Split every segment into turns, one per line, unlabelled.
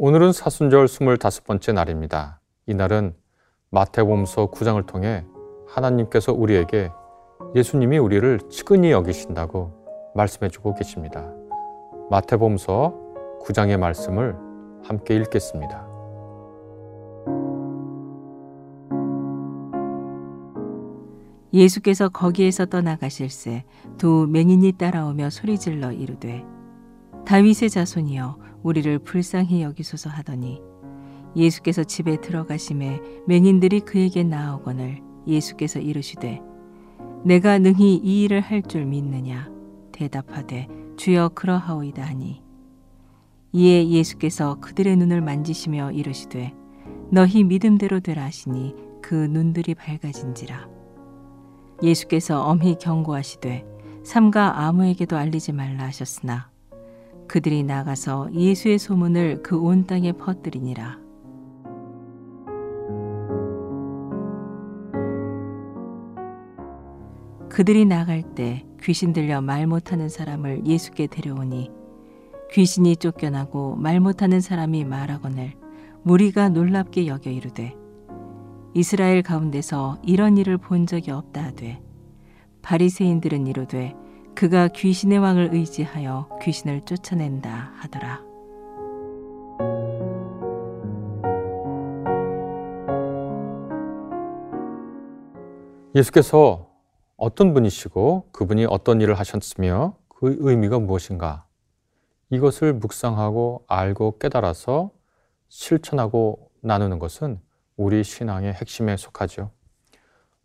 오늘은 사순절 25번째 날입니다. 이날은 마태복음서 9장을 통해 하나님께서 우리에게 예수님이 우리를 측은히 여기신다고 말씀해 주고 계십니다. 마태복음서 9장의 말씀을 함께 읽겠습니다.
예수께서 거기에서 떠나가실새 두 맹인이 따라오며 소리질러 이르되 다윗의 자손이여 우리를 불쌍히 여기소서 하더니 예수께서 집에 들어가심에 맹인들이 그에게 나아오거늘 예수께서 이르시되 내가 능히 이 일을 할 줄 믿느냐? 대답하되 주여 그러하오이다 하니. 이에 예수께서 그들의 눈을 만지시며 이르시되 너희 믿음대로 되라 하시니 그 눈들이 밝아진지라. 예수께서 엄히 경고하시되 삼가 아무에게도 알리지 말라 하셨으나 그들이 나가서 예수의 소문을 그 온 땅에 퍼뜨리니라. 그들이 나갈 때 귀신 들려 말 못하는 사람을 예수께 데려오니 귀신이 쫓겨나고 말 못하는 사람이 말하거늘 무리가 놀랍게 여겨 이르되 이스라엘 가운데서 이런 일을 본 적이 없다 하되 바리새인들은 이르되 그가 귀신의 왕을 의지하여 귀신을 쫓아낸다 하더라.
예수께서 어떤 분이시고 그분이 어떤 일을 하셨으며 그 의미가 무엇인가 이것을 묵상하고 알고 깨달아서 실천하고 나누는 것은 우리 신앙의 핵심에 속하죠.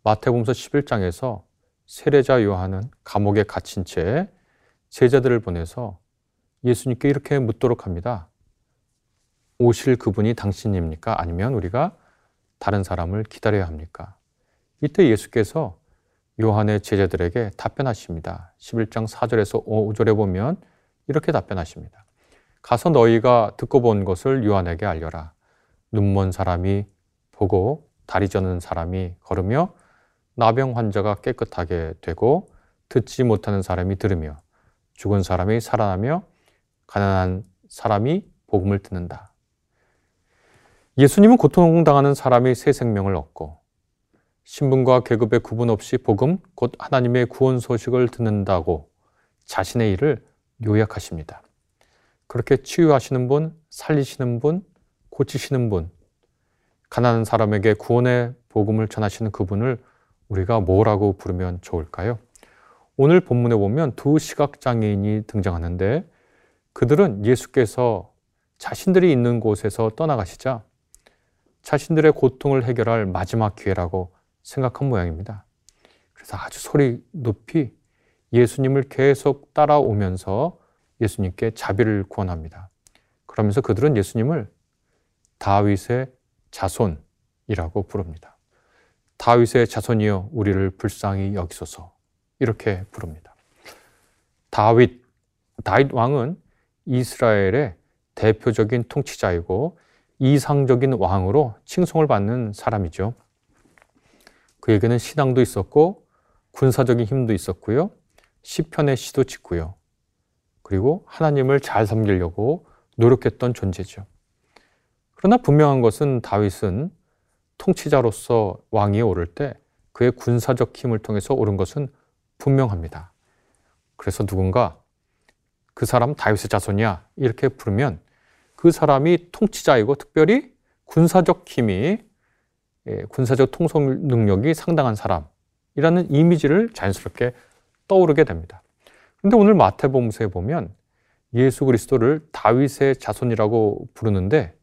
마태복음서 11장에서 세례자 요한은 감옥에 갇힌 채 제자들을 보내서 예수님께 이렇게 묻도록 합니다. 오실 그분이 당신입니까? 아니면 우리가 다른 사람을 기다려야 합니까? 이때 예수께서 요한의 제자들에게 답변하십니다. 11장 4절에서 5절에 보면 이렇게 답변하십니다. 가서 너희가 듣고 본 것을 요한에게 알려라. 눈먼 사람이 보고 다리 저는 사람이 걸으며 나병 환자가 깨끗하게 되고 듣지 못하는 사람이 들으며 죽은 사람이 살아나며 가난한 사람이 복음을 듣는다. 예수님은 고통당하는 사람이 새 생명을 얻고 신분과 계급의 구분 없이 복음, 곧 하나님의 구원 소식을 듣는다고 자신의 일을 요약하십니다. 그렇게 치유하시는 분, 살리시는 분, 고치시는 분, 가난한 사람에게 구원의 복음을 전하시는 그분을 우리가 뭐라고 부르면 좋을까요? 오늘 본문에 보면 두 시각장애인이 등장하는데 그들은 예수께서 자신들이 있는 곳에서 떠나가시자 자신들의 고통을 해결할 마지막 기회라고 생각한 모양입니다. 그래서 아주 소리 높이 예수님을 계속 따라오면서 예수님께 자비를 구원합니다. 그러면서 그들은 예수님을 다윗의 자손이라고 부릅니다. 다윗의 자손이여 우리를 불쌍히 여기소서 이렇게 부릅니다. 다윗 다윗 왕은 이스라엘의 대표적인 통치자이고 이상적인 왕으로 칭송을 받는 사람이죠. 그에게는 신앙도 있었고 군사적인 힘도 있었고요. 시편의 시도 짓고요. 그리고 하나님을 잘 섬기려고 노력했던 존재죠. 그러나 분명한 것은 다윗은 통치자로서 왕위에 오를 때 그의 군사적 힘을 통해서 오른 것은 분명합니다. 그래서 누군가 그 사람 다윗의 자손이야 이렇게 부르면 그 사람이 통치자이고 특별히 군사적 힘이 예, 군사적 통솔 능력이 상당한 사람이라는 이미지를 자연스럽게 떠오르게 됩니다. 그런데 오늘 마태복음서에 보면 예수 그리스도를 다윗의 자손이라고 부르는데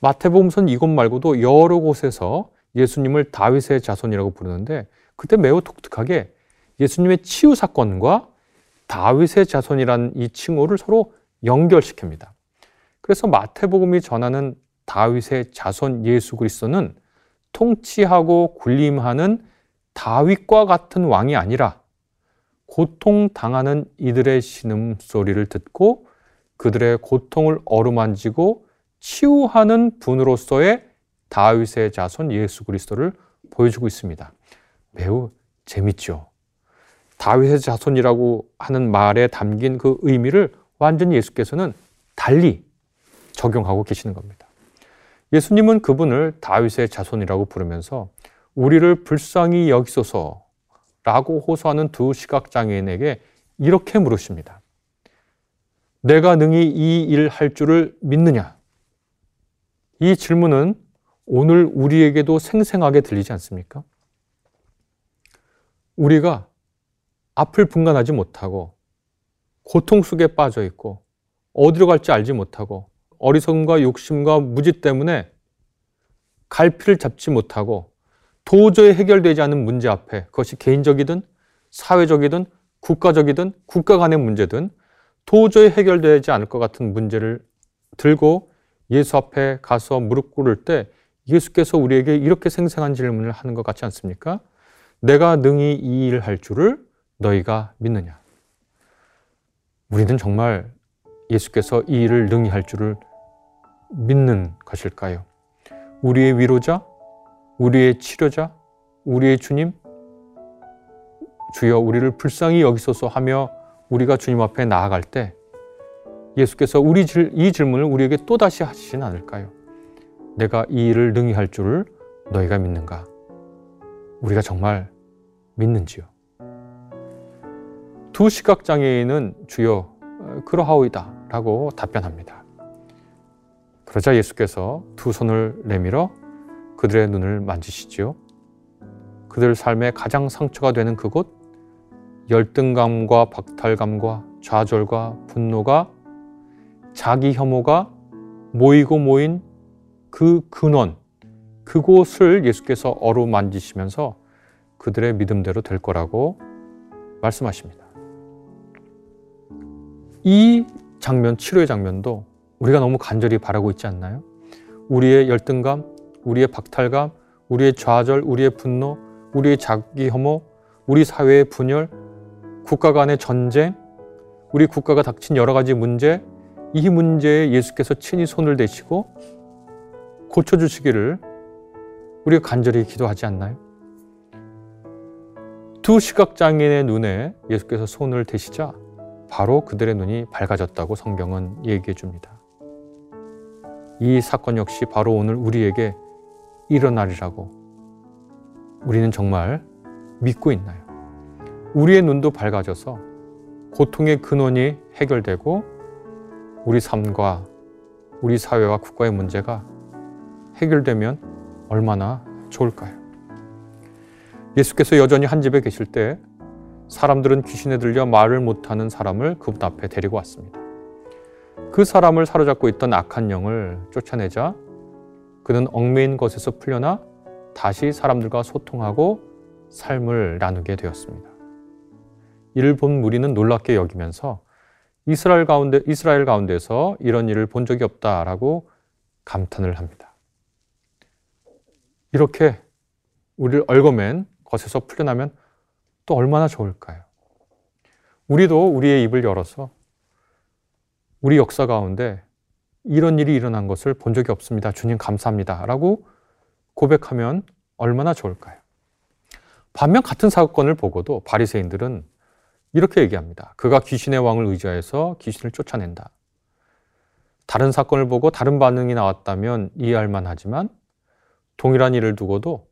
마태복음서는 이곳 말고도 여러 곳에서 예수님을 다윗의 자손이라고 부르는데 그때 매우 독특하게 예수님의 치유 사건과 다윗의 자손이란 이 칭호를 서로 연결시킵니다. 그래서 마태복음이 전하는 다윗의 자손 예수 그리스도는 통치하고 군림하는 다윗과 같은 왕이 아니라 고통 당하는 이들의 신음 소리를 듣고 그들의 고통을 어루만지고 치유하는 분으로서의 다윗의 자손 예수 그리스도를 보여주고 있습니다. 매우 재밌죠. 다윗의 자손이라고 하는 말에 담긴 그 의미를 완전히 예수께서는 달리 적용하고 계시는 겁니다. 예수님은 그분을 다윗의 자손이라고 부르면서 우리를 불쌍히 여기소서라고 호소하는 두 시각장애인에게 이렇게 물으십니다. 내가 능히 이 일 할 줄을 믿느냐? 이 질문은 오늘 우리에게도 생생하게 들리지 않습니까? 우리가 앞을 분간하지 못하고 고통 속에 빠져 있고 어디로 갈지 알지 못하고 어리석음과 욕심과 무지 때문에 갈피를 잡지 못하고 도저히 해결되지 않은 문제 앞에 그것이 개인적이든 사회적이든 국가적이든 국가 간의 문제든 도저히 해결되지 않을 것 같은 문제를 들고 예수 앞에 가서 무릎 꿇을 때 예수께서 우리에게 이렇게 생생한 질문을 하는 것 같지 않습니까? 내가 능히 이 일을 할 줄을 너희가 믿느냐? 우리는 정말 예수께서 이 일을 능히 할 줄을 믿는 것일까요? 우리의 위로자, 우리의 치료자, 우리의 주님, 주여 우리를 불쌍히 여기소서 하며 우리가 주님 앞에 나아갈 때 예수께서 우리 이 질문을 우리에게 또다시 하시진 않을까요? 내가 이 일을 능히 할 줄을 너희가 믿는가? 우리가 정말 믿는지요? 두 시각장애인은 주여 그러하오이다 라고 답변합니다. 그러자 예수께서 두 손을 내밀어 그들의 눈을 만지시지요. 그들 삶의 가장 상처가 되는 그곳, 열등감과 박탈감과 좌절과 분노가 자기 혐오가 모이고 모인 그 근원, 그곳을 예수께서 어루만지시면서 그들의 믿음대로 될 거라고 말씀하십니다. 이 장면, 치료의 장면도 우리가 너무 간절히 바라고 있지 않나요? 우리의 열등감, 우리의 박탈감, 우리의 좌절, 우리의 분노, 우리의 자기 혐오, 우리 사회의 분열, 국가 간의 전쟁, 우리 국가가 닥친 여러 가지 문제, 이 문제에 예수께서 친히 손을 대시고 고쳐주시기를 우리가 간절히 기도하지 않나요? 두 시각장애인의 눈에 예수께서 손을 대시자 바로 그들의 눈이 밝아졌다고 성경은 얘기해 줍니다. 이 사건 역시 바로 오늘 우리에게 일어나리라고 우리는 정말 믿고 있나요? 우리의 눈도 밝아져서 고통의 근원이 해결되고 우리 삶과 우리 사회와 국가의 문제가 해결되면 얼마나 좋을까요? 예수께서 여전히 한 집에 계실 때 사람들은 귀신에 들려 말을 못하는 사람을 그분 앞에 데리고 왔습니다. 그 사람을 사로잡고 있던 악한 영을 쫓아내자 그는 얽매인 것에서 풀려나 다시 사람들과 소통하고 삶을 나누게 되었습니다. 이를 본 무리는 놀랍게 여기면서 이스라엘 가운데 이스라엘 가운데서 이런 일을 본 적이 없다라고 감탄을 합니다. 이렇게 우리를 얽어맨 것에서 풀려나면 또 얼마나 좋을까요? 우리도 우리의 입을 열어서 우리 역사 가운데 이런 일이 일어난 것을 본 적이 없습니다. 주님 감사합니다. 라고 고백하면 얼마나 좋을까요? 반면 같은 사건을 보고도 바리새인들은 이렇게 얘기합니다. 그가 귀신의 왕을 의지하여서 귀신을 쫓아낸다. 다른 사건을 보고 다른 반응이 나왔다면 이해할 만하지만 동일한 일을 두고도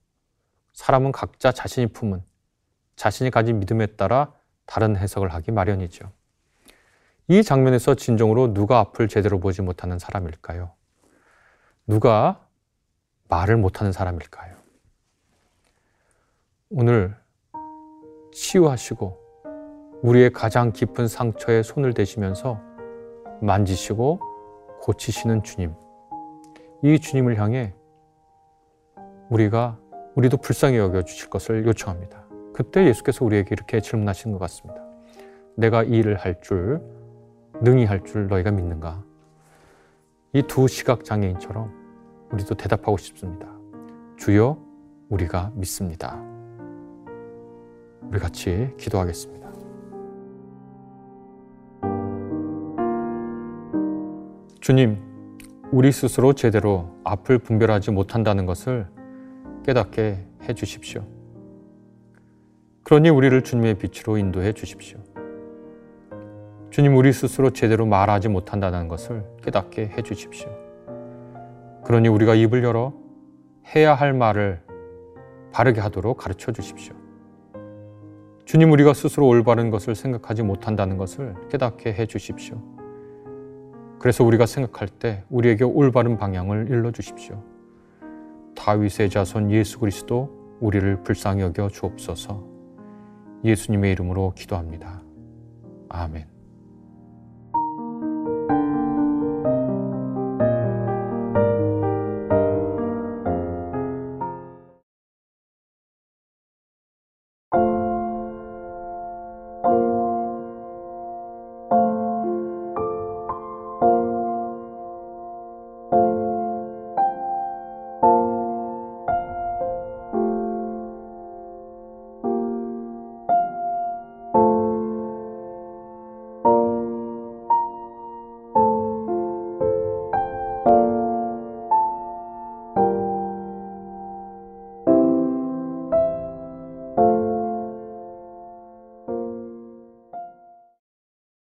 사람은 각자 자신이 품은 자신이 가진 믿음에 따라 다른 해석을 하기 마련이죠. 이 장면에서 진정으로 누가 앞을 제대로 보지 못하는 사람일까요? 누가 말을 못하는 사람일까요? 오늘 치유하시고 우리의 가장 깊은 상처에 손을 대시면서 만지시고 고치시는 주님. 이 주님을 향해 우리가 우리도 불쌍히 여겨 주실 것을 요청합니다. 그때 예수께서 우리에게 이렇게 질문하신 것 같습니다. 내가 이 일을 할 줄 능히 할 줄 너희가 믿는가? 이 두 시각 장애인처럼 우리도 대답하고 싶습니다. 주여, 우리가 믿습니다. 우리 같이 기도하겠습니다. 주님, 우리 스스로 제대로 앞을 분별하지 못한다는 것을 깨닫게 해 주십시오. 그러니 우리를 주님의 빛으로 인도해 주십시오. 주님 우리 스스로 제대로 말하지 못한다는 것을 깨닫게 해 주십시오. 그러니 우리가 입을 열어 해야 할 말을 바르게 하도록 가르쳐 주십시오. 주님 우리가 스스로 올바른 것을 생각하지 못한다는 것을 깨닫게 해 주십시오. 그래서 우리가 생각할 때 우리에게 올바른 방향을 일러 주십시오. 다윗의 자손 예수 그리스도 우리를 불쌍히 여겨 주옵소서. 예수님의 이름으로 기도합니다. 아멘.